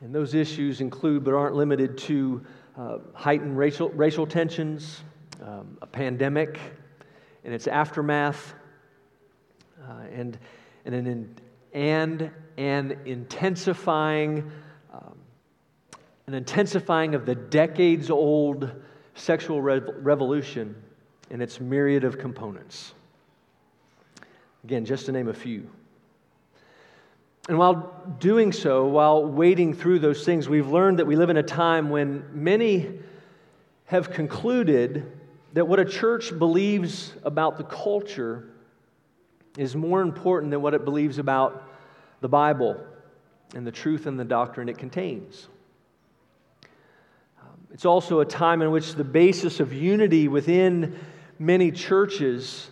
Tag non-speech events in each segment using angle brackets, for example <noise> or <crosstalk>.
And those issues include, but aren't limited to, uh, heightened racial, racial tensions, um, a pandemic and its aftermath, uh, and, and, an, and an intensifying, um, an intensifying of the decades old sexual rev- revolution and its myriad of components. Again, just to name a few. And while doing so, while wading through those things, we've learned that we live in a time when many have concluded that what a church believes about the culture is more important than what it believes about the Bible and the truth and the doctrine it contains. Um, it's also a time in which the basis of unity within many churches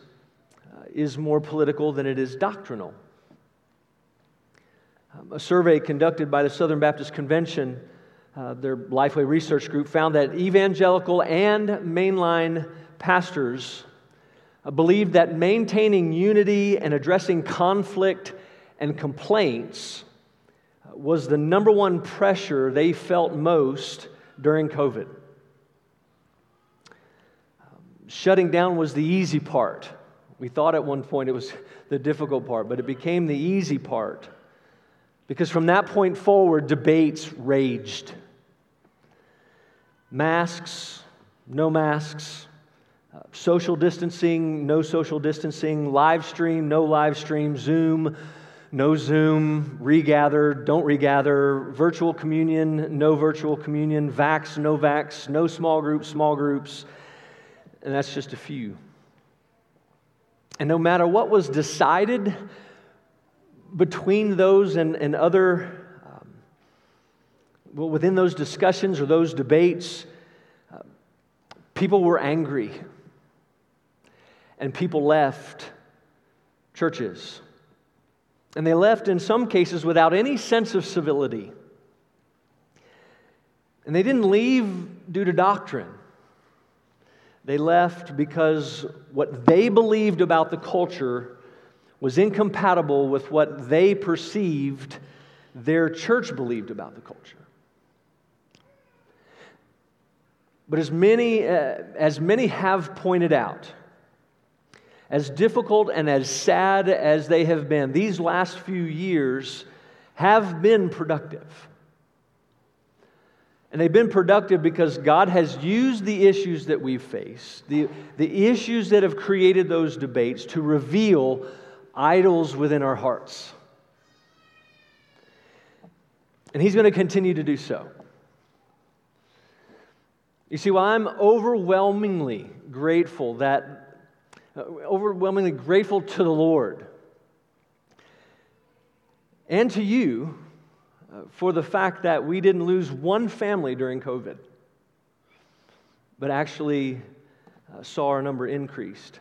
uh, is more political than it is doctrinal. Um, a survey conducted by the Southern Baptist Convention, uh, their Lifeway Research Group, found that evangelical and mainline pastors uh, believed that maintaining unity and addressing conflict and complaints uh, was the number one pressure they felt most during COVID. Um, shutting down was the easy part. We thought at one point it was <laughs> the difficult part, but it became the easy part. Because from that point forward, debates raged. Masks, no masks, uh, social distancing, no social distancing, live stream, no live stream, Zoom, no Zoom, regather, don't regather, virtual communion, no virtual communion, vax, no vax, no small groups, small groups. And that's just a few. And no matter what was decided, between those and, and other, um, well, within those discussions or those debates, uh, people were angry. And people left churches. And they left, in some cases, without any sense of civility. And they didn't leave due to doctrine. They left because what they believed about the culture was incompatible with what they perceived their church believed about the culture. But as many, uh, as many have pointed out, as difficult and as sad as they have been, these last few years have been productive. And they've been productive because God has used the issues that we've faced, the, the issues that have created those debates, to reveal idols within our hearts. And He's going to continue to do so. You see, while I'm overwhelmingly grateful that, uh, overwhelmingly grateful to the Lord and to you uh, for the fact that we didn't lose one family during COVID, but actually uh, saw our number increased.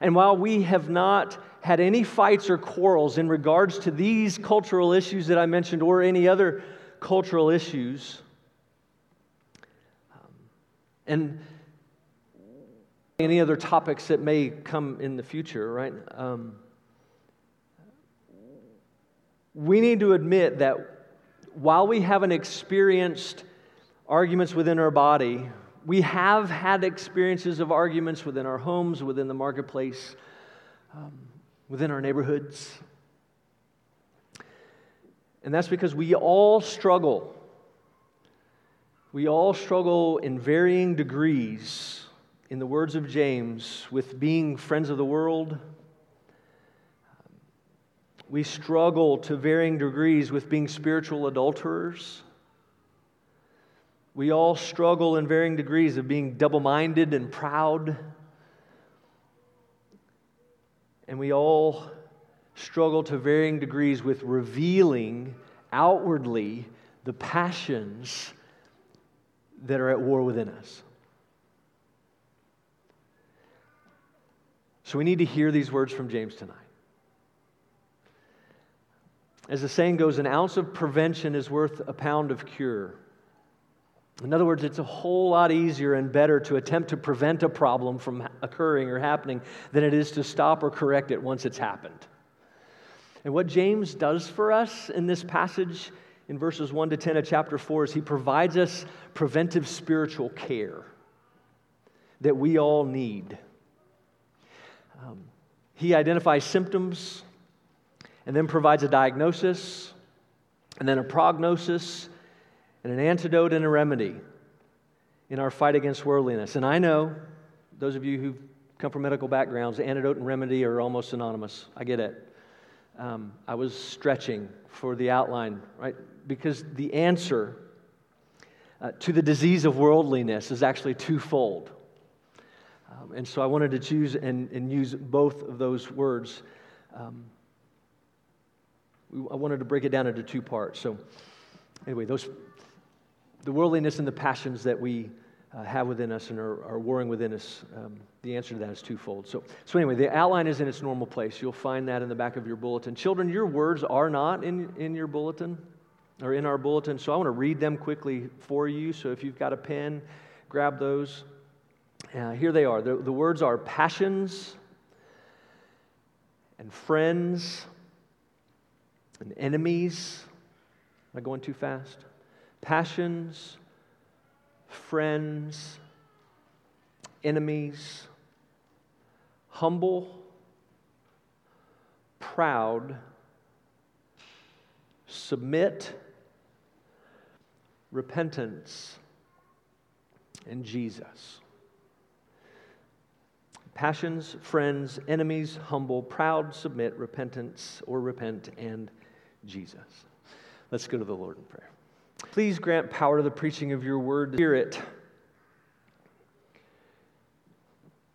And while we have not had any fights or quarrels in regards to these cultural issues that I mentioned or any other cultural issues, um, and any other topics that may come in the future, right? Um, we need to admit that while we haven't experienced arguments within our body, we have had experiences of arguments within our homes, within the marketplace, um, within our neighborhoods. And that's because we all struggle. We all struggle in varying degrees, in the words of James, with being friends of the world. We struggle to varying degrees with being spiritual adulterers. We all struggle in varying degrees of being double minded and proud. And we all struggle to varying degrees with revealing outwardly the passions that are at war within us. So we need to hear these words from James tonight. As the saying goes, an ounce of prevention is worth a pound of cure. In other words, it's a whole lot easier and better to attempt to prevent a problem from occurring or happening than it is to stop or correct it once it's happened. And what James does for us in this passage in verses 1 to 10 of chapter 4 is he provides us preventive spiritual care that we all need. Um, he identifies symptoms and then provides a diagnosis and then a prognosis and an antidote and a remedy in our fight against worldliness. And I know, those of you who come from medical backgrounds, antidote and remedy are almost synonymous. I get it. Um, I was stretching for the outline, right? Because the answer uh, to the disease of worldliness is actually twofold. Um, and so I wanted to choose and, and use both of those words. Um, I wanted to break it down into two parts. So, anyway, those, the worldliness and the passions that we uh, have within us and are, are warring within us, um, the answer to that is twofold. So, so, anyway, the outline is in its normal place. You'll find that in the back of your bulletin. Children, your words are not in, in your bulletin or in our bulletin, so I want to read them quickly for you. So, if you've got a pen, grab those. Uh, here they are. The, the words are passions and friends and enemies. Am I going too fast? Passions friends, enemies, humble, proud, submit, repentance, and Jesus. Passions, friends, enemies, humble, proud, submit, repentance, or repent, and Jesus. Let's go to the Lord in prayer. Please grant power to the preaching of your word. Hear it.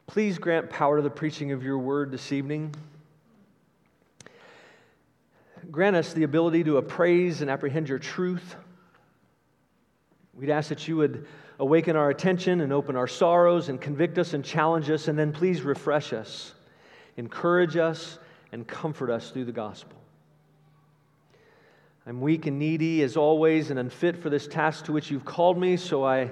Please grant power to the preaching of your word this evening. Grant us the ability to appraise and apprehend your truth. We'd ask that you would awaken our attention and open our sorrows and convict us and challenge us, and then please refresh us, encourage us, and comfort us through the gospel. I'm weak and needy as always and unfit for this task to which you've called me, so I,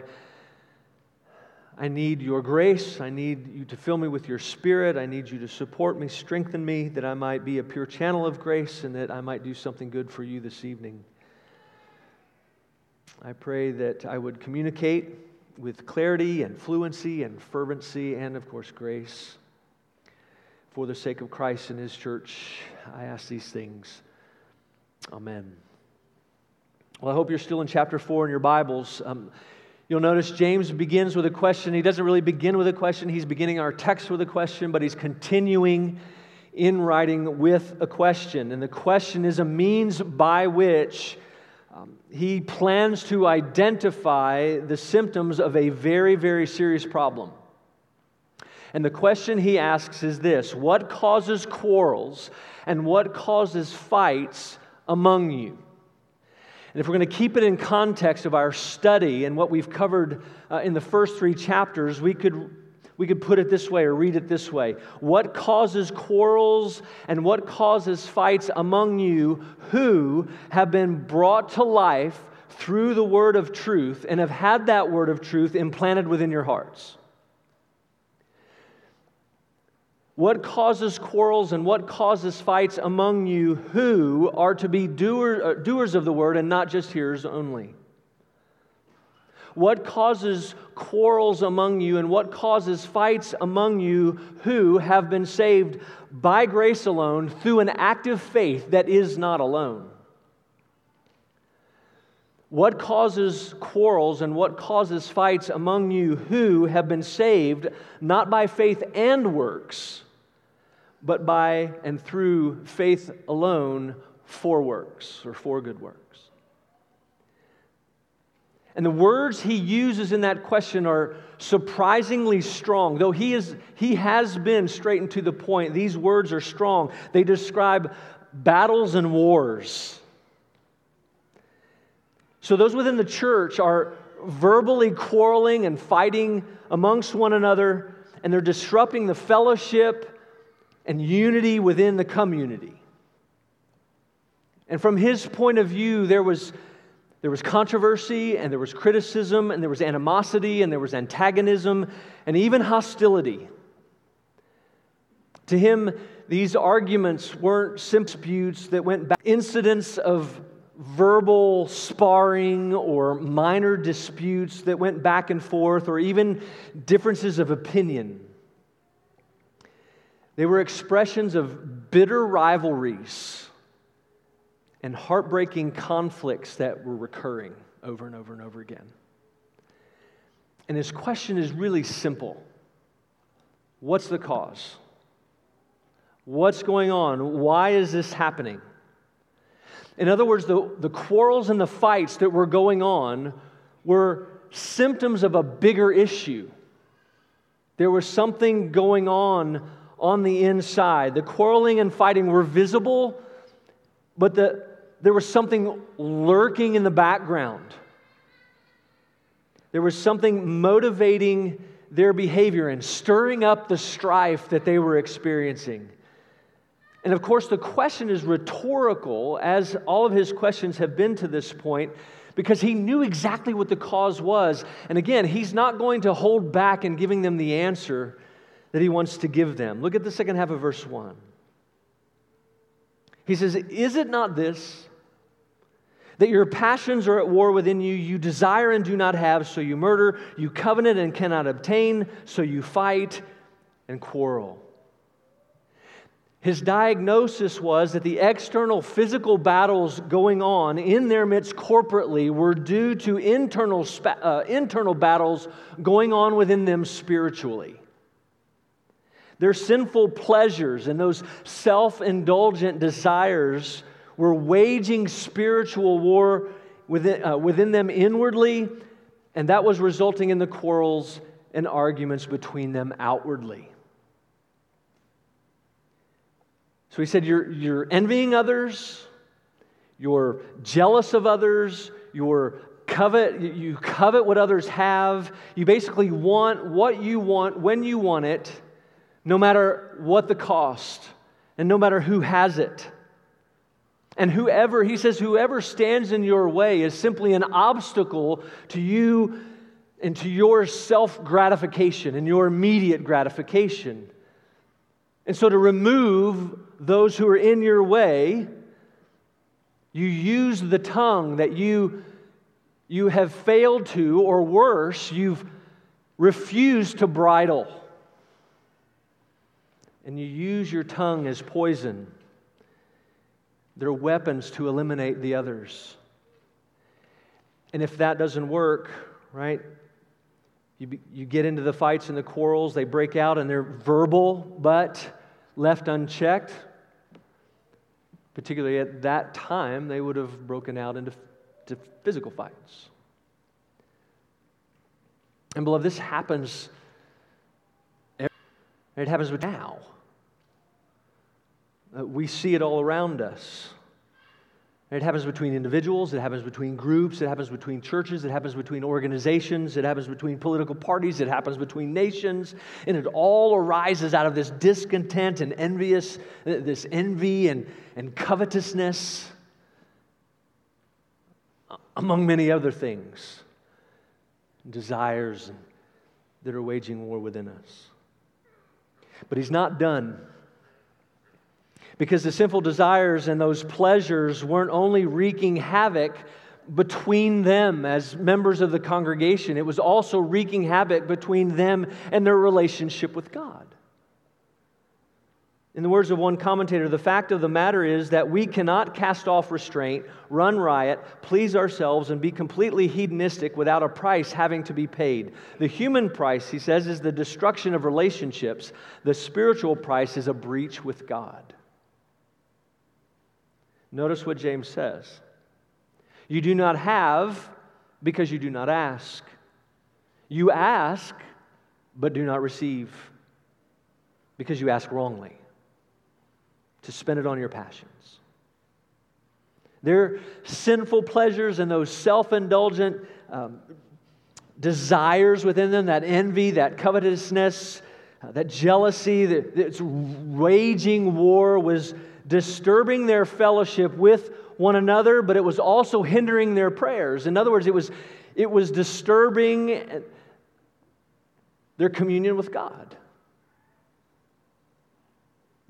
I need your grace. I need you to fill me with your spirit. I need you to support me, strengthen me, that I might be a pure channel of grace and that I might do something good for you this evening. I pray that I would communicate with clarity and fluency and fervency and, of course, grace. For the sake of Christ and His church, I ask these things. Amen. Well, I hope you're still in chapter 4 in your Bibles. Um, you'll notice James begins with a question. He doesn't really begin with a question, he's beginning our text with a question, but he's continuing in writing with a question. And the question is a means by which um, he plans to identify the symptoms of a very, very serious problem. And the question he asks is this What causes quarrels and what causes fights among you. And if we're going to keep it in context of our study and what we've covered uh, in the first three chapters, we could, we could put it this way or read it this way What causes quarrels and what causes fights among you who have been brought to life through the word of truth and have had that word of truth implanted within your hearts? What causes quarrels and what causes fights among you who are to be doer, uh, doers of the word and not just hearers only? What causes quarrels among you and what causes fights among you who have been saved by grace alone through an active faith that is not alone? What causes quarrels and what causes fights among you who have been saved not by faith and works? But by and through faith alone for works or for good works. And the words he uses in that question are surprisingly strong. Though he, is, he has been straight and to the point, these words are strong. They describe battles and wars. So, those within the church are verbally quarreling and fighting amongst one another, and they're disrupting the fellowship and unity within the community. And from his point of view, there was, there was controversy, and there was criticism, and there was animosity, and there was antagonism, and even hostility. To him, these arguments weren't disputes that went back, incidents of verbal sparring or minor disputes that went back and forth or even differences of opinion. They were expressions of bitter rivalries and heartbreaking conflicts that were recurring over and over and over again. And his question is really simple What's the cause? What's going on? Why is this happening? In other words, the, the quarrels and the fights that were going on were symptoms of a bigger issue. There was something going on on the inside. The quarreling and fighting were visible, but the, there was something lurking in the background. There was something motivating their behavior and stirring up the strife that they were experiencing. And of course, the question is rhetorical, as all of his questions have been to this point, because he knew exactly what the cause was. And again, he's not going to hold back in giving them the answer that he wants to give them. Look at the second half of verse 1. He says, Is it not this? That your passions are at war within you. You desire and do not have, so you murder. You covenant and cannot obtain, so you fight and quarrel. His diagnosis was that the external physical battles going on in their midst corporately were due to internal, uh, internal battles going on within them spiritually. Their sinful pleasures and those self indulgent desires were waging spiritual war within, uh, within them inwardly, and that was resulting in the quarrels and arguments between them outwardly. So he said, You're, you're envying others, you're jealous of others, you're covet, you covet what others have. You basically want what you want when you want it, no matter what the cost, and no matter who has it. And whoever, he says, whoever stands in your way is simply an obstacle to you and to your self gratification and your immediate gratification. And so to remove those who are in your way, you use the tongue that you, you have failed to, or worse, you've refused to bridle. And you use your tongue as poison. They're weapons to eliminate the others. And if that doesn't work, right, you, you get into the fights and the quarrels, they break out and they're verbal, but left unchecked, particularly at that time, they would have broken out into physical fights. And beloved, this happens. It happens now. Uh, we see it all around us. It happens between individuals, it happens between groups, it happens between churches, it happens between organizations, it happens between political parties, it happens between nations, and it all arises out of this discontent and envious, uh, this envy and, and covetousness, among many other things, desires that are waging war within us. But he's not done because the sinful desires and those pleasures weren't only wreaking havoc between them as members of the congregation, it was also wreaking havoc between them and their relationship with God. In the words of one commentator, the fact of the matter is that we cannot cast off restraint, run riot, please ourselves, and be completely hedonistic without a price having to be paid. The human price, he says, is the destruction of relationships. The spiritual price is a breach with God. Notice what James says You do not have because you do not ask. You ask, but do not receive because you ask wrongly to spend it on your passions. Their sinful pleasures and those self indulgent um, desires within them, that envy, that covetousness, uh, that jealousy, that, that raging war was disturbing their fellowship with one another, but it was also hindering their prayers. In other words, it was, it was disturbing their communion with God.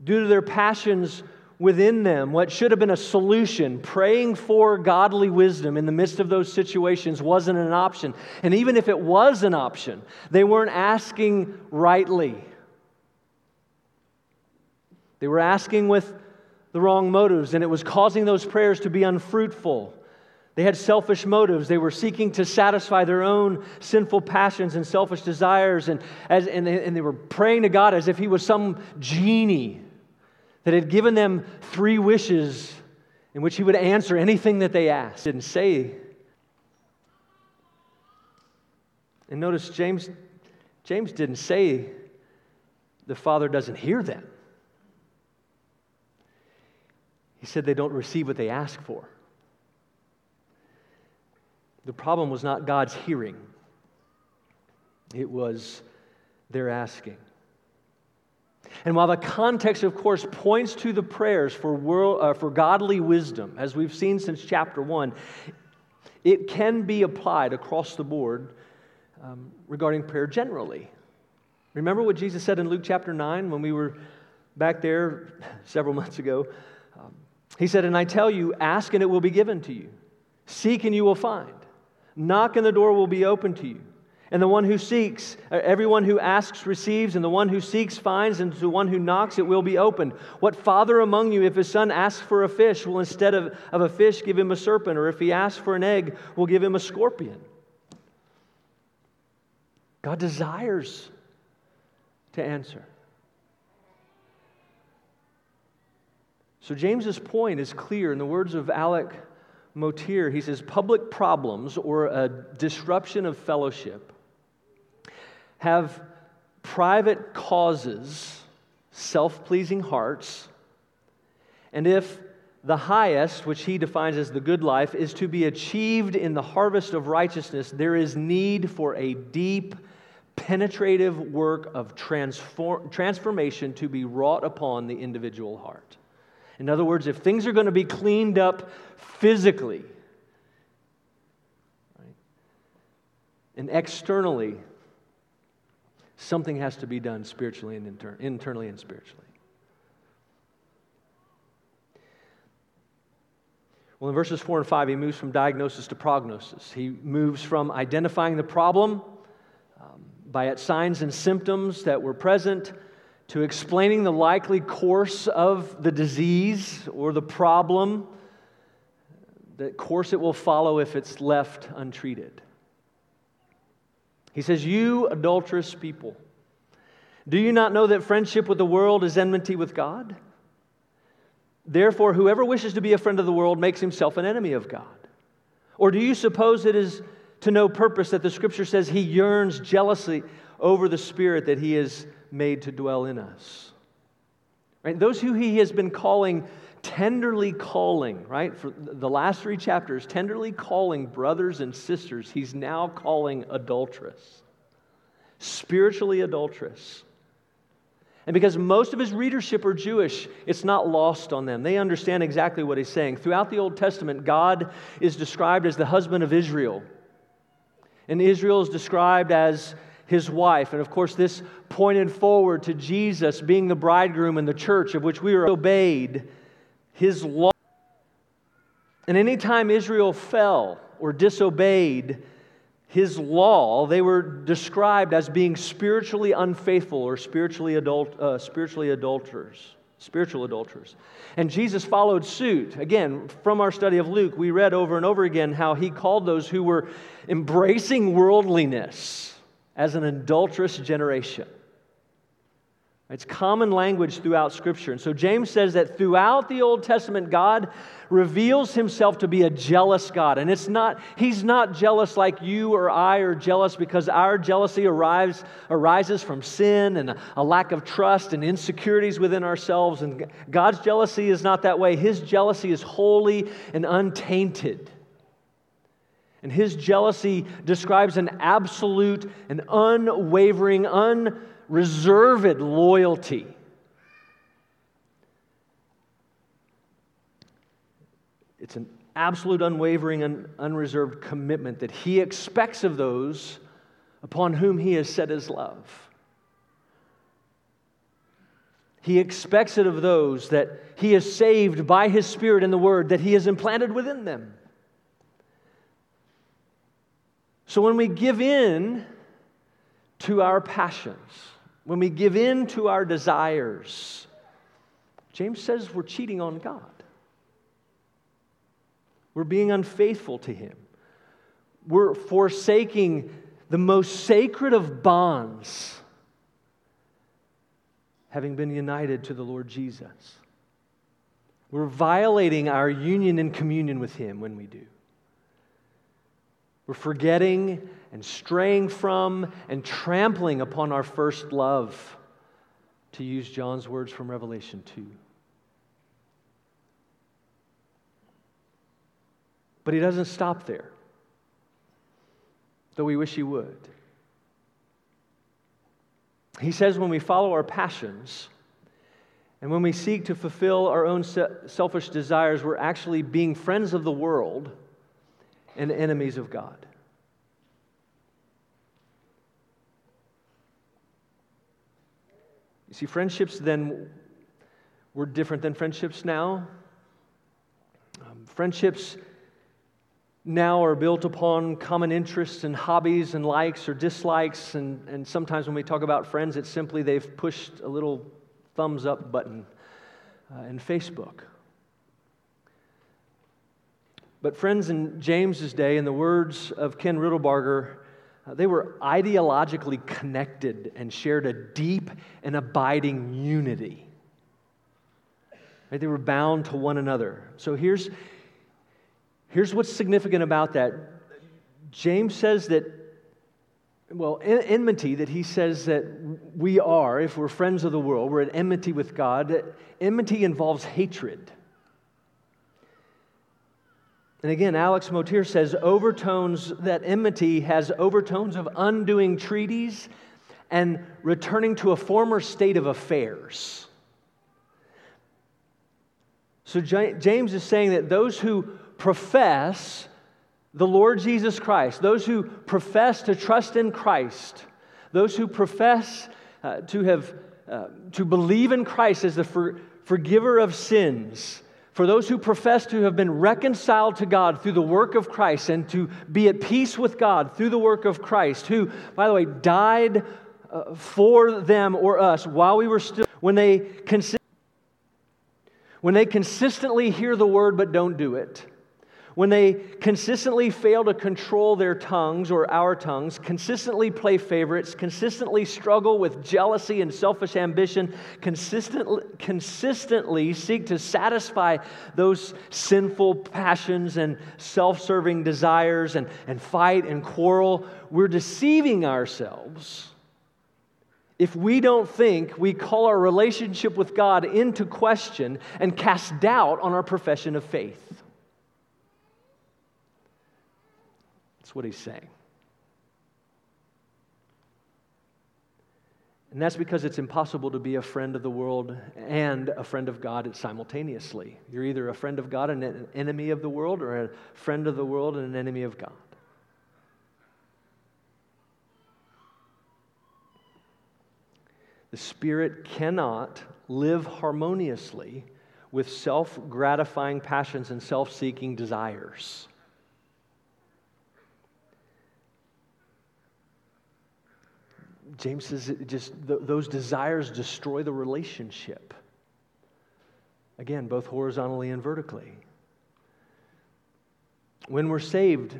Due to their passions within them, what should have been a solution, praying for godly wisdom in the midst of those situations wasn't an option. And even if it was an option, they weren't asking rightly. They were asking with the wrong motives, and it was causing those prayers to be unfruitful. They had selfish motives. They were seeking to satisfy their own sinful passions and selfish desires, and, as, and, they, and they were praying to God as if He was some genie that had given them three wishes in which He would answer anything that they asked. Didn't say. And notice James, James didn't say the Father doesn't hear them. He said they don't receive what they ask for. The problem was not God's hearing, it was their asking. And while the context, of course, points to the prayers for, world, uh, for godly wisdom, as we've seen since chapter 1, it can be applied across the board um, regarding prayer generally. Remember what Jesus said in Luke chapter 9 when we were back there several months ago? He said, And I tell you, ask and it will be given to you, seek and you will find, knock and the door will be open to you. And the one who seeks, uh, everyone who asks receives, and the one who seeks finds, and to the one who knocks it will be opened. What father among you, if his son asks for a fish, will instead of, of a fish give him a serpent, or if he asks for an egg, will give him a scorpion? God desires to answer. So, James's point is clear in the words of Alec Motyer. He says, Public problems or a disruption of fellowship have private causes, self pleasing hearts, and if the highest, which he defines as the good life, is to be achieved in the harvest of righteousness, there is need for a deep, penetrative work of transform, transformation to be wrought upon the individual heart. In other words, if things are going to be cleaned up physically right, and externally, something has to be done spiritually and inter- internally and spiritually. Well, in verses 4 and 5, he moves from diagnosis to prognosis. He moves from identifying the problem um, by its signs and symptoms that were present to explaining the likely course of the disease or the problem, the course it will follow if it's left untreated. He says, You adulterous people, do you not know that friendship with the world is enmity with God? Therefore, whoever wishes to be a friend of the world makes himself an enemy of God. Or do you suppose it is to no purpose that the scripture says he yearns jealously over the spirit that he has made to dwell in us? Right? Those who he has been calling tenderly calling, right? For the last three chapters, tenderly calling brothers and sisters, he's now calling adulterous, spiritually adulterous. And because most of his readership are Jewish, it's not lost on them. They understand exactly what he's saying. Throughout the Old Testament, God is described as the husband of Israel. And Israel is described as his wife. And of course, this pointed forward to Jesus being the bridegroom in the church, of which we are obeyed his law. And anytime Israel fell or disobeyed his law, they were described as being spiritually unfaithful or spiritually, adult, uh, spiritually adulterers, spiritual adulterers. And Jesus followed suit. Again, from our study of Luke, we read over and over again how he called those who were embracing worldliness as an adulterous generation. It's common language throughout Scripture. And so James says that throughout the Old Testament, God reveals himself to be a jealous God. And it's not, he's not jealous like you or I are jealous because our jealousy arrives, arises from sin and a, a lack of trust and insecurities within ourselves. And God's jealousy is not that way. His jealousy is holy and untainted. And his jealousy describes an absolute and unwavering, unreserved loyalty. It's an absolute, unwavering, and unreserved commitment that He expects of those upon whom He has set His love. He expects it of those that He has saved by His Spirit and the Word that He has implanted within them. So when we give in to our passions, when we give in to our desires, James says we're cheating on God. We're being unfaithful to Him. We're forsaking the most sacred of bonds, having been united to the Lord Jesus. We're violating our union and communion with Him when we do. We're forgetting and straying from and trampling upon our first love, to use John's words from Revelation 2. But he doesn't stop there, though we wish he would. He says when we follow our passions, and when we seek to fulfill our own selfish desires, we're actually being friends of the world and enemies of God. You see, friendships then were different than friendships now. Um, friendships now are built upon common interests and hobbies and likes or dislikes. And, and sometimes when we talk about friends, it's simply they've pushed a little thumbs up button uh, in Facebook. But friends in James's day, in the words of Kim Riddlebarger, uh, they were ideologically connected and shared a deep and abiding unity. Right? They were bound to one another. So here's, here's what's significant about that. James says that, well, enmity, that he says that we are, if we're friends of the world, we're at enmity with God. Enmity involves hatred. And again, Alex Motyer says overtones, that enmity has overtones of undoing treaties and returning to a former state of affairs. So James is saying that those who profess the Lord Jesus Christ, those who profess to trust in Christ, those who profess uh, to have uh, to believe in Christ as the for, forgiver of sins, for those who profess to have been reconciled to God through the work of Christ and to be at peace with God through the work of Christ, who, by the way, died uh, for them or us while we were still, when they, consi- when they consistently hear the word but don't do it, when they consistently fail to control their tongues or our tongues, consistently play favorites, consistently struggle with jealousy and selfish ambition, consistently, consistently seek to satisfy those sinful passions and self serving desires and, and fight and quarrel, we're deceiving ourselves if we don't think we call our relationship with God into question and cast doubt on our profession of faith. That's what he's saying. And that's because it's impossible to be a friend of the world and a friend of God simultaneously. You're either a friend of God and an enemy of the world, or a friend of the world and an enemy of God. The Spirit cannot live harmoniously with self gratifying passions and self seeking desires. James says just th- those desires destroy the relationship. Again, both horizontally and vertically. When we're saved,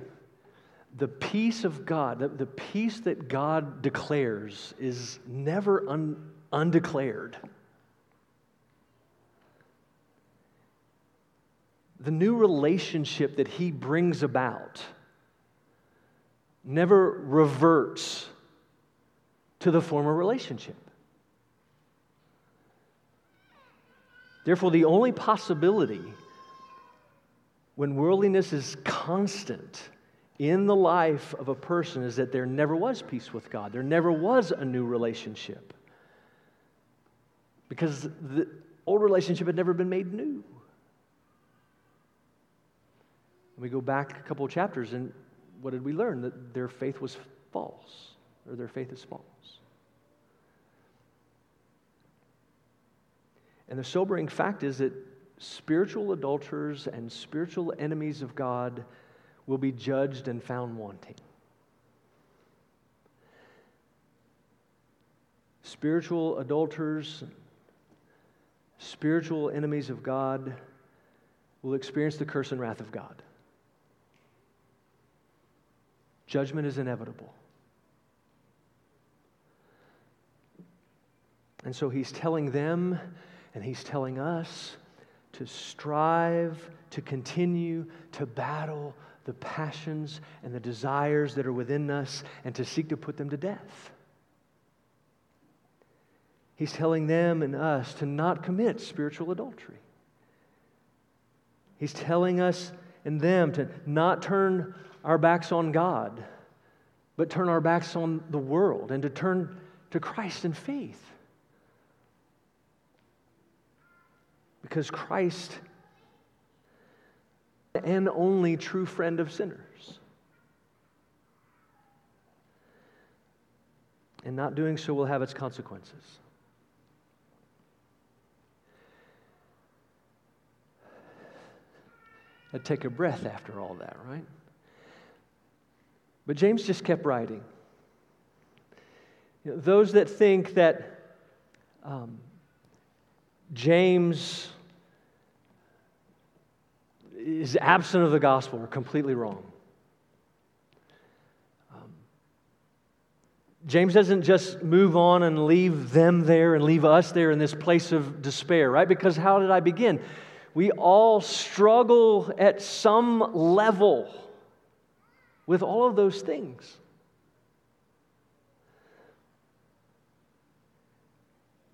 the peace of God, the, the peace that God declares, is never un, undeclared. The new relationship that He brings about never reverts to the former relationship. Therefore, the only possibility when worldliness is constant in the life of a person is that there never was peace with God. There never was a new relationship. Because the old relationship had never been made new. We go back a couple of chapters, and what did we learn? That their faith was false, or their faith is false. And the sobering fact is that spiritual adulterers and spiritual enemies of God will be judged and found wanting. Spiritual adulterers, spiritual enemies of God will experience the curse and wrath of God. Judgment is inevitable. And so he's telling them and he's telling us to strive, to continue to battle the passions and the desires that are within us and to seek to put them to death. He's telling them and us to not commit spiritual adultery. He's telling us and them to not turn our backs on God, but turn our backs on the world and to turn to Christ in faith. Because Christ and only true friend of sinners. And not doing so will have its consequences. I'd take a breath after all that, right? But James just kept writing. You know, those that think that um, James is absent of the gospel are completely wrong. Um, James doesn't just move on and leave them there and leave us there in this place of despair, right? Because how did I begin? We all struggle at some level with all of those things.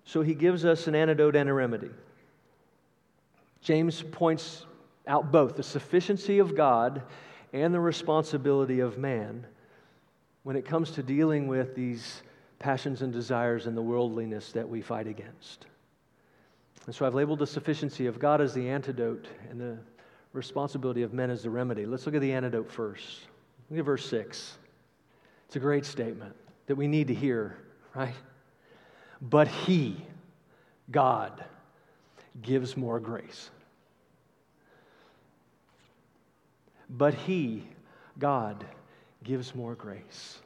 So he gives us an antidote and a remedy. James points out both the sufficiency of God and the responsibility of man when it comes to dealing with these passions and desires and the worldliness that we fight against. And so I've labeled the sufficiency of God as the antidote and the responsibility of men as the remedy. Let's look at the antidote first. Look at verse 6. It's a great statement that we need to hear, right? But He, God, gives more grace. But He, God, gives more grace.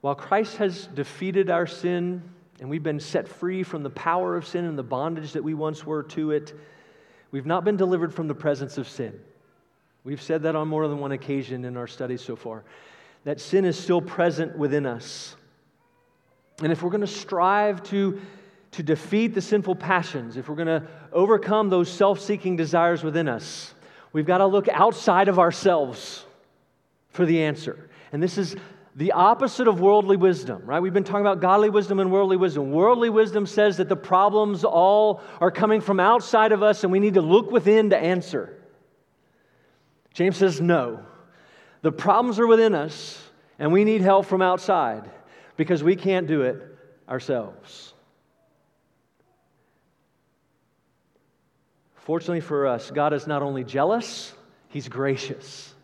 While Christ has defeated our sin and we've been set free from the power of sin and the bondage that we once were to it, we've not been delivered from the presence of sin. We've said that on more than one occasion in our studies so far. That sin is still present within us. And if we're going to strive to, to defeat the sinful passions, if we're going to overcome those self seeking desires within us, we've got to look outside of ourselves for the answer. And this is the opposite of worldly wisdom, right? We've been talking about godly wisdom and worldly wisdom. Worldly wisdom says that the problems all are coming from outside of us and we need to look within to answer. James says, no. The problems are within us and we need help from outside because we can't do it ourselves. Fortunately for us, God is not only jealous, He's gracious.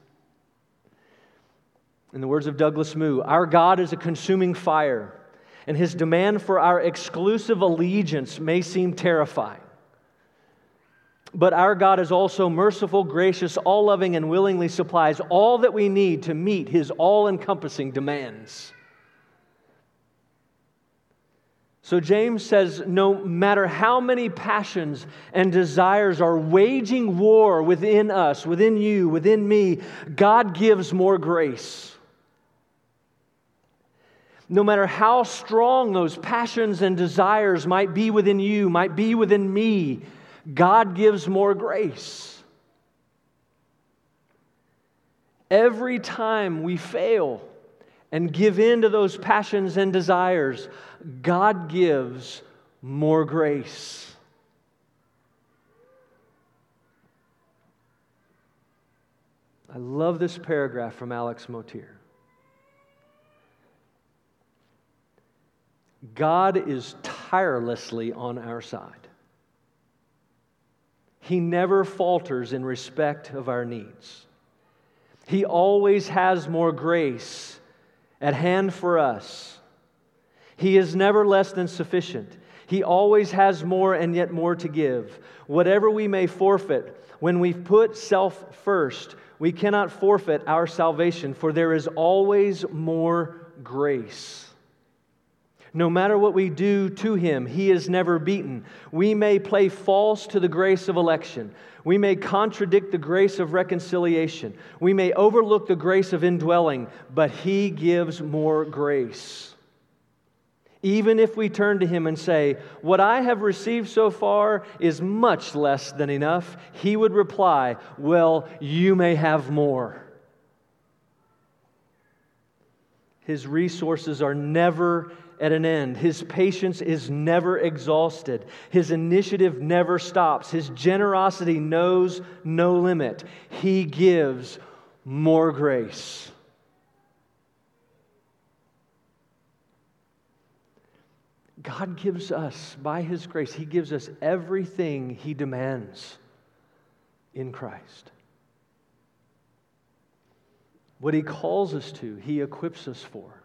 In the words of Douglas Moo, our God is a consuming fire, and his demand for our exclusive allegiance may seem terrifying. But our God is also merciful, gracious, all loving, and willingly supplies all that we need to meet his all encompassing demands. So James says no matter how many passions and desires are waging war within us, within you, within me, God gives more grace. No matter how strong those passions and desires might be within you, might be within me, God gives more grace. Every time we fail and give in to those passions and desires, God gives more grace. I love this paragraph from Alex Motyer. God is tirelessly on our side. He never falters in respect of our needs. He always has more grace at hand for us. He is never less than sufficient. He always has more and yet more to give. Whatever we may forfeit, when we put self first, we cannot forfeit our salvation, for there is always more grace. No matter what we do to him, he is never beaten. We may play false to the grace of election. We may contradict the grace of reconciliation. We may overlook the grace of indwelling, but he gives more grace. Even if we turn to him and say, What I have received so far is much less than enough, he would reply, Well, you may have more. His resources are never at an end. His patience is never exhausted. His initiative never stops. His generosity knows no limit. He gives more grace. God gives us, by His grace, He gives us everything He demands in Christ. What He calls us to, He equips us for.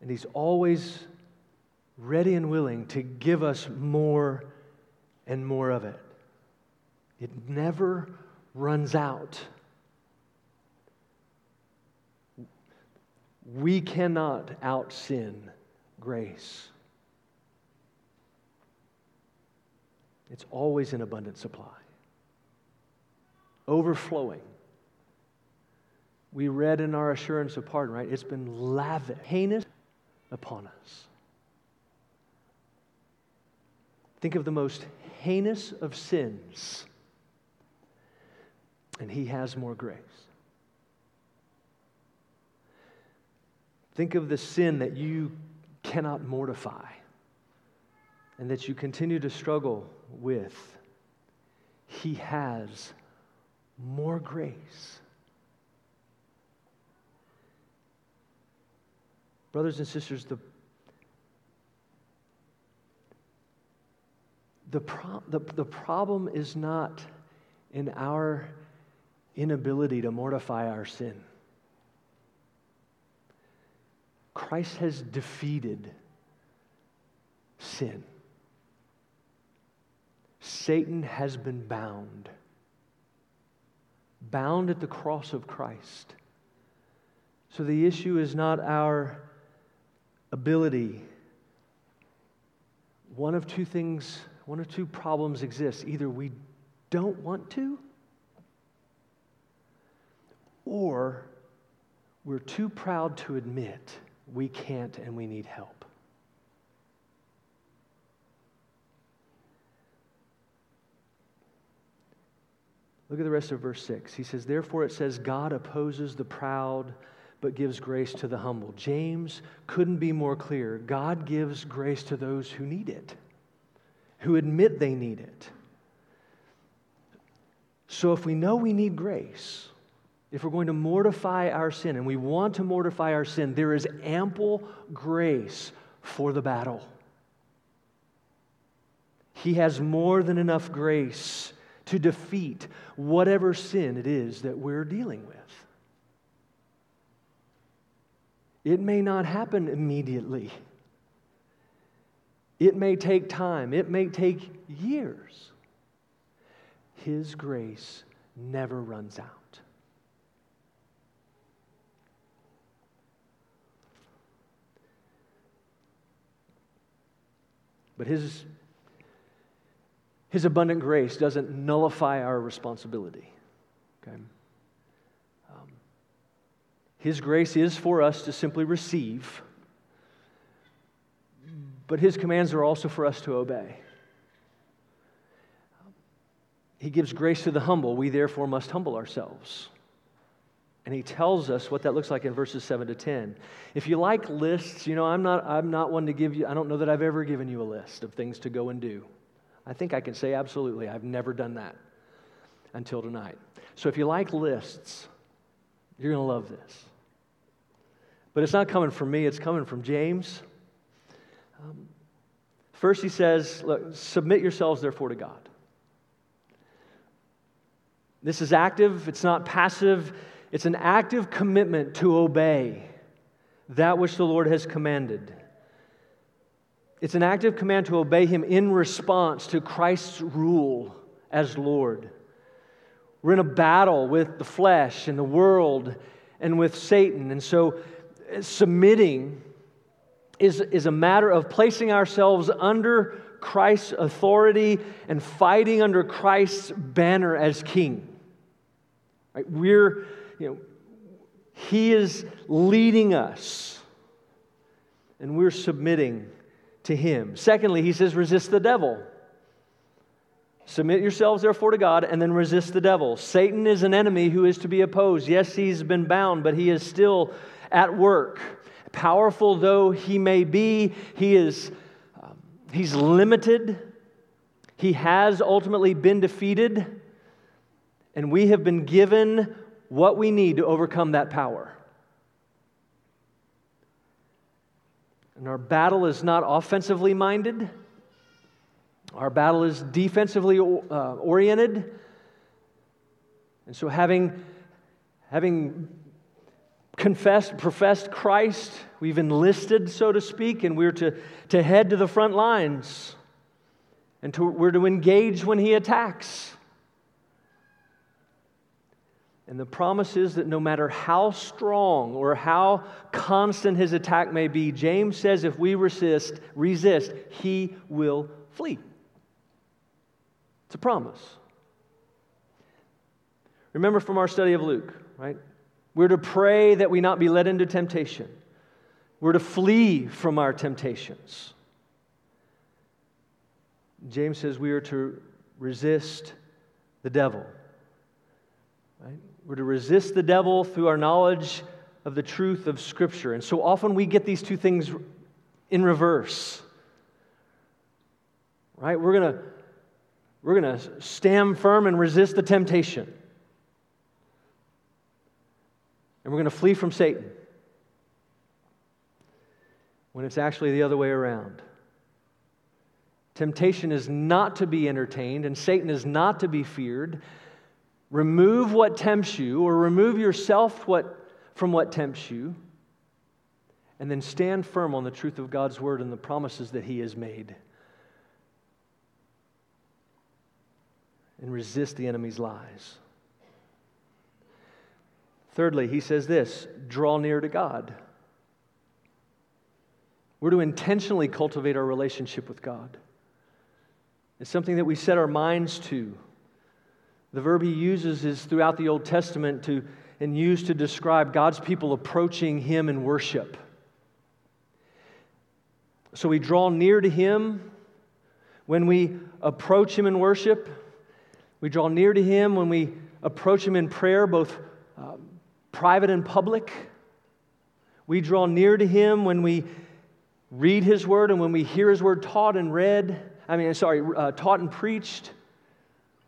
And He's always ready and willing to give us more and more of it. It never runs out. We cannot out sin grace. It's always in abundant supply, overflowing. We read in our assurance of pardon, right? It's been lavish, heinous upon us. Think of the most heinous of sins, and He has more grace. Think of the sin that you cannot mortify and that you continue to struggle with. He has more grace. Brothers and sisters, the, the, pro- the, the problem is not in our inability to mortify our sin. Christ has defeated sin. Satan has been bound, bound at the cross of Christ. So the issue is not our ability. One of two things, one of two problems exist. Either we don't want to, or we're too proud to admit we can't and we need help. Look at the rest of verse 6. He says, Therefore it says, God opposes the proud, but gives grace to the humble. James couldn't be more clear. God gives grace to those who need it, who admit they need it. So if we know we need grace, if we're going to mortify our sin, and we want to mortify our sin, there is ample grace for the battle. He has more than enough grace to defeat whatever sin it is that we're dealing with. It may not happen immediately. It may take time. It may take years. His grace never runs out. But his, his abundant grace doesn't nullify our responsibility. Okay? His grace is for us to simply receive, but his commands are also for us to obey. He gives grace to the humble. We therefore must humble ourselves. And he tells us what that looks like in verses 7 to 10. If you like lists, you know, I'm not, I'm not one to give you, I don't know that I've ever given you a list of things to go and do. I think I can say absolutely, I've never done that until tonight. So if you like lists, you're going to love this. But it's not coming from me, it's coming from James. Um, first, he says, Look, submit yourselves therefore to God. This is active, it's not passive. It's an active commitment to obey, that which the Lord has commanded. It's an active command to obey him in response to Christ's rule as Lord. We're in a battle with the flesh and the world and with Satan. And so submitting is, is a matter of placing ourselves under Christ's authority and fighting under Christ's banner as king. Right? We're, you know, he is leading us, and we're submitting to him. Secondly, he says, resist the devil. Submit yourselves, therefore, to God, and then resist the devil. Satan is an enemy who is to be opposed. Yes, he's been bound, but he is still at work. Powerful though he may be, he is um, he's limited. He has ultimately been defeated, and we have been given what we need to overcome that power. And our battle is not offensively minded, our battle is defensively uh, oriented. And so, having, having confessed, professed Christ, we've enlisted, so to speak, and we're to, to head to the front lines. And to, we're to engage when he attacks. And the promise is that no matter how strong or how constant his attack may be, James says if we resist, resist, he will flee. It's a promise. Remember from our study of Luke, right? We're to pray that we not be led into temptation. We're to flee from our temptations. James says we are to resist the devil. Right? We're to resist the devil through our knowledge of the truth of Scripture. And so often we get these two things in reverse. Right? We're going to we're going to stand firm and resist the temptation. And we're going to flee from Satan. When it's actually the other way around. Temptation is not to be entertained, and Satan is not to be feared. Remove what tempts you, or remove yourself what, from what tempts you, and then stand firm on the truth of God's word and the promises that He has made. And resist the enemy's lies. Thirdly, he says this draw near to God. We're to intentionally cultivate our relationship with God. It's something that we set our minds to. The verb he uses is throughout the Old Testament to, and used to describe God's people approaching him in worship. So we draw near to him when we approach him in worship. We draw near to him when we approach him in prayer, both private and public. We draw near to him when we read his word and when we hear his word taught and read. I mean, sorry, uh, taught and preached.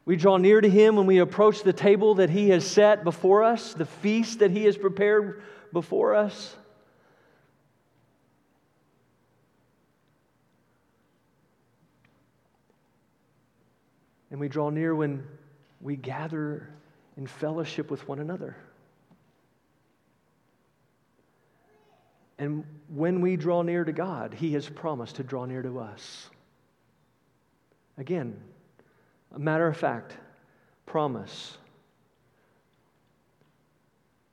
We draw near to Him when we approach the table that He has set before us, the feast that He has prepared before us. And we draw near when we gather in fellowship with one another. And when we draw near to God, He has promised to draw near to us. Again, a matter of fact, promise.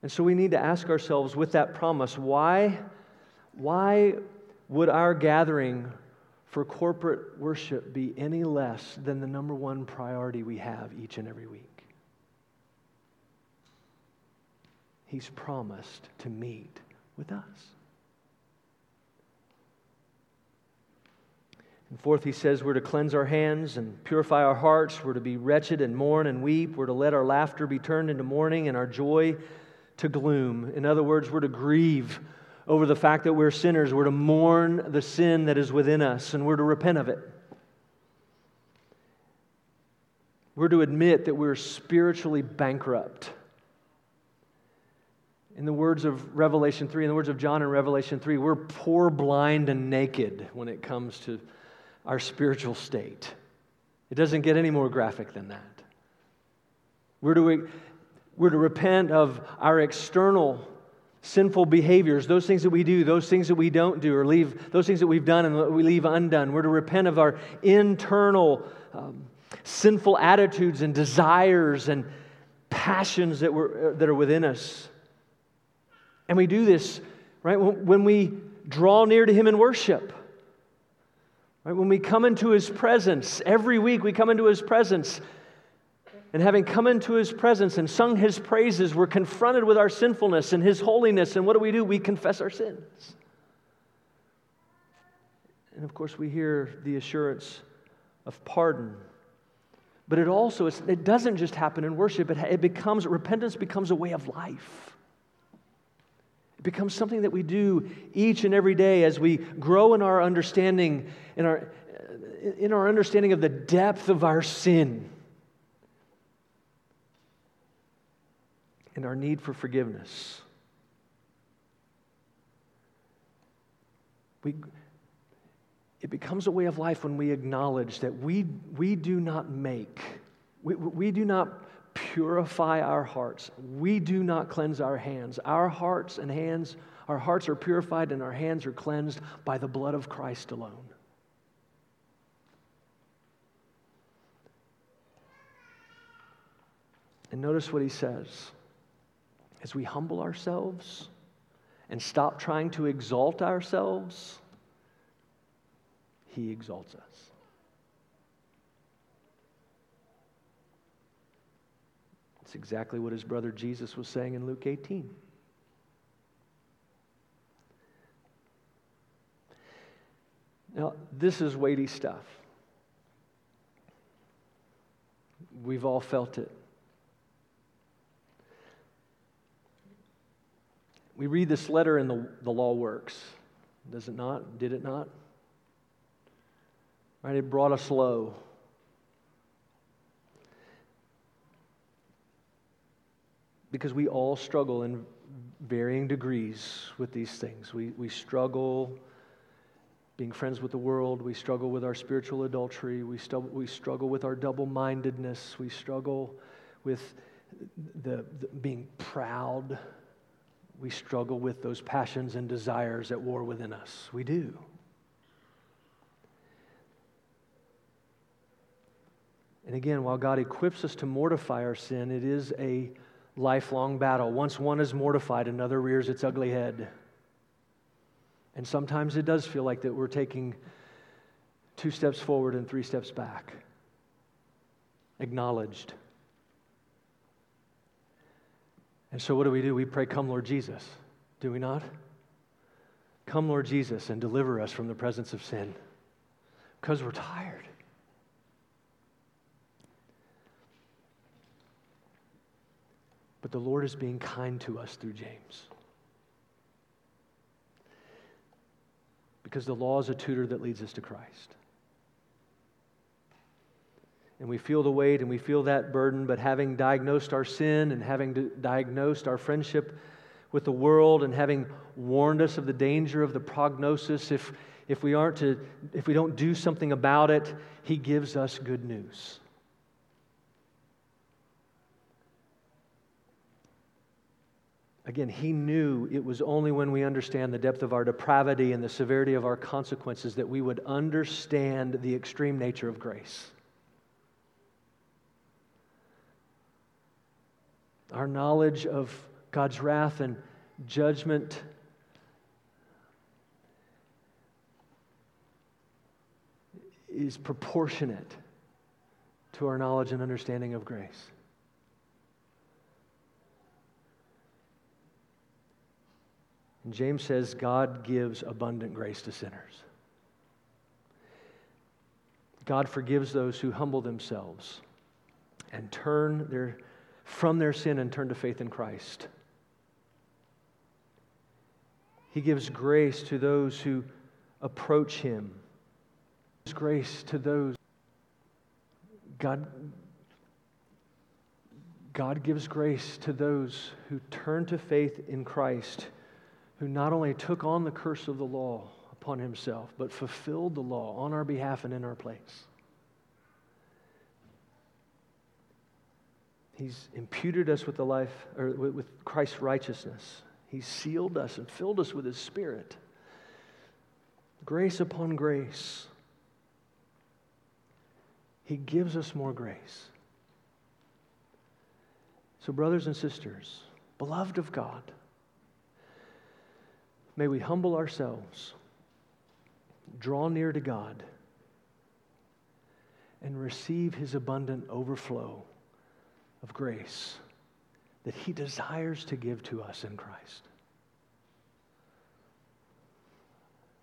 And so we need to ask ourselves with that promise why, why would our gathering for corporate worship be any less than the number one priority we have each and every week? He's promised to meet with us. And fourth, he says we're to cleanse our hands and purify our hearts. We're to be wretched and mourn and weep. We're to let our laughter be turned into mourning and our joy to gloom. In other words, we're to grieve over the fact that we're sinners. We're to mourn the sin that is within us and we're to repent of it. We're to admit that we're spiritually bankrupt. In the words of Revelation 3, in the words of John in Revelation 3, we're poor, blind, and naked when it comes to our spiritual state. It doesn't get any more graphic than that. We're to, we're to repent of our external sinful behaviors, those things that we do, those things that we don't do, or leave, those things that we've done and we leave undone. We're to repent of our internal um, sinful attitudes and desires and passions that, were, that are within us. And we do this, right, when we draw near to Him in worship. Right, when we come into His presence, every week we come into His presence. And having come into His presence and sung His praises, we're confronted with our sinfulness and His holiness. And what do we do? We confess our sins. And of course, we hear the assurance of pardon but it also, it doesn't just happen in worship, it, it becomes, repentance becomes a way of life. It becomes something that we do each and every day as we grow in our understanding, in our, in our understanding of the depth of our sin and our need for forgiveness. We, it becomes a way of life when we acknowledge that we, we do not make, we, we do not purify our hearts. We do not cleanse our hands. Our hearts and hands, our hearts are purified and our hands are cleansed by the blood of Christ alone. And notice what he says. As we humble ourselves and stop trying to exalt ourselves, he exalts us. It's exactly what his brother Jesus was saying in Luke 18. Now, this is weighty stuff. We've all felt it. We read this letter and the, the law works. Does it not? Did it not? Right? It brought us low. Because we all struggle in varying degrees with these things. We, we struggle being friends with the world. We struggle with our spiritual adultery. We, stu- we struggle with our double mindedness. We struggle with the, the, being proud. We struggle with those passions and desires at war within us. We do. And again, while God equips us to mortify our sin, it is a lifelong battle. Once one is mortified, another rears its ugly head. And sometimes it does feel like that we're taking two steps forward and three steps back. Acknowledged. And so what do we do? We pray, Come, Lord Jesus. Do we not? Come, Lord Jesus, and deliver us from the presence of sin. Because we're tired. But the Lord is being kind to us through James. Because the law is a tutor that leads us to Christ. And we feel the weight and we feel that burden, but having diagnosed our sin and having diagnosed our friendship with the world and having warned us of the danger of the prognosis, if, if, we aren't to, if we don't do something about it, he gives us good news. Again, he knew it was only when we understand the depth of our depravity and the severity of our consequences that we would understand the extreme nature of grace. Our knowledge of God's wrath and judgment is proportionate to our knowledge and understanding of grace. James says God gives abundant grace to sinners. God forgives those who humble themselves and turn their, from their sin and turn to faith in Christ. He gives grace to those who approach Him. He gives grace to those. God, God gives grace to those who turn to faith in Christ who not only took on the curse of the law upon himself, but fulfilled the law on our behalf and in our place. He's imputed us with the life or with Christ's righteousness. He sealed us and filled us with His Spirit. Grace upon grace. He gives us more grace. So, brothers and sisters, beloved of God, may we humble ourselves, draw near to God, and receive His abundant overflow of grace that He desires to give to us in Christ.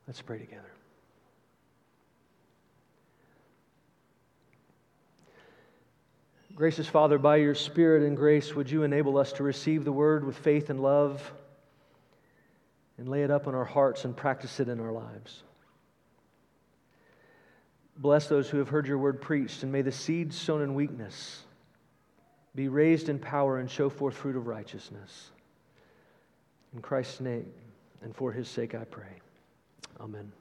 Let's pray together. Gracious Father, by your Spirit and grace, would you enable us to receive the word with faith and love and lay it up in our hearts and practice it in our lives? Bless those who have heard your word preached, and may the seed sown in weakness be raised in power and show forth fruit of righteousness. In Christ's name and for his sake I pray. Amen.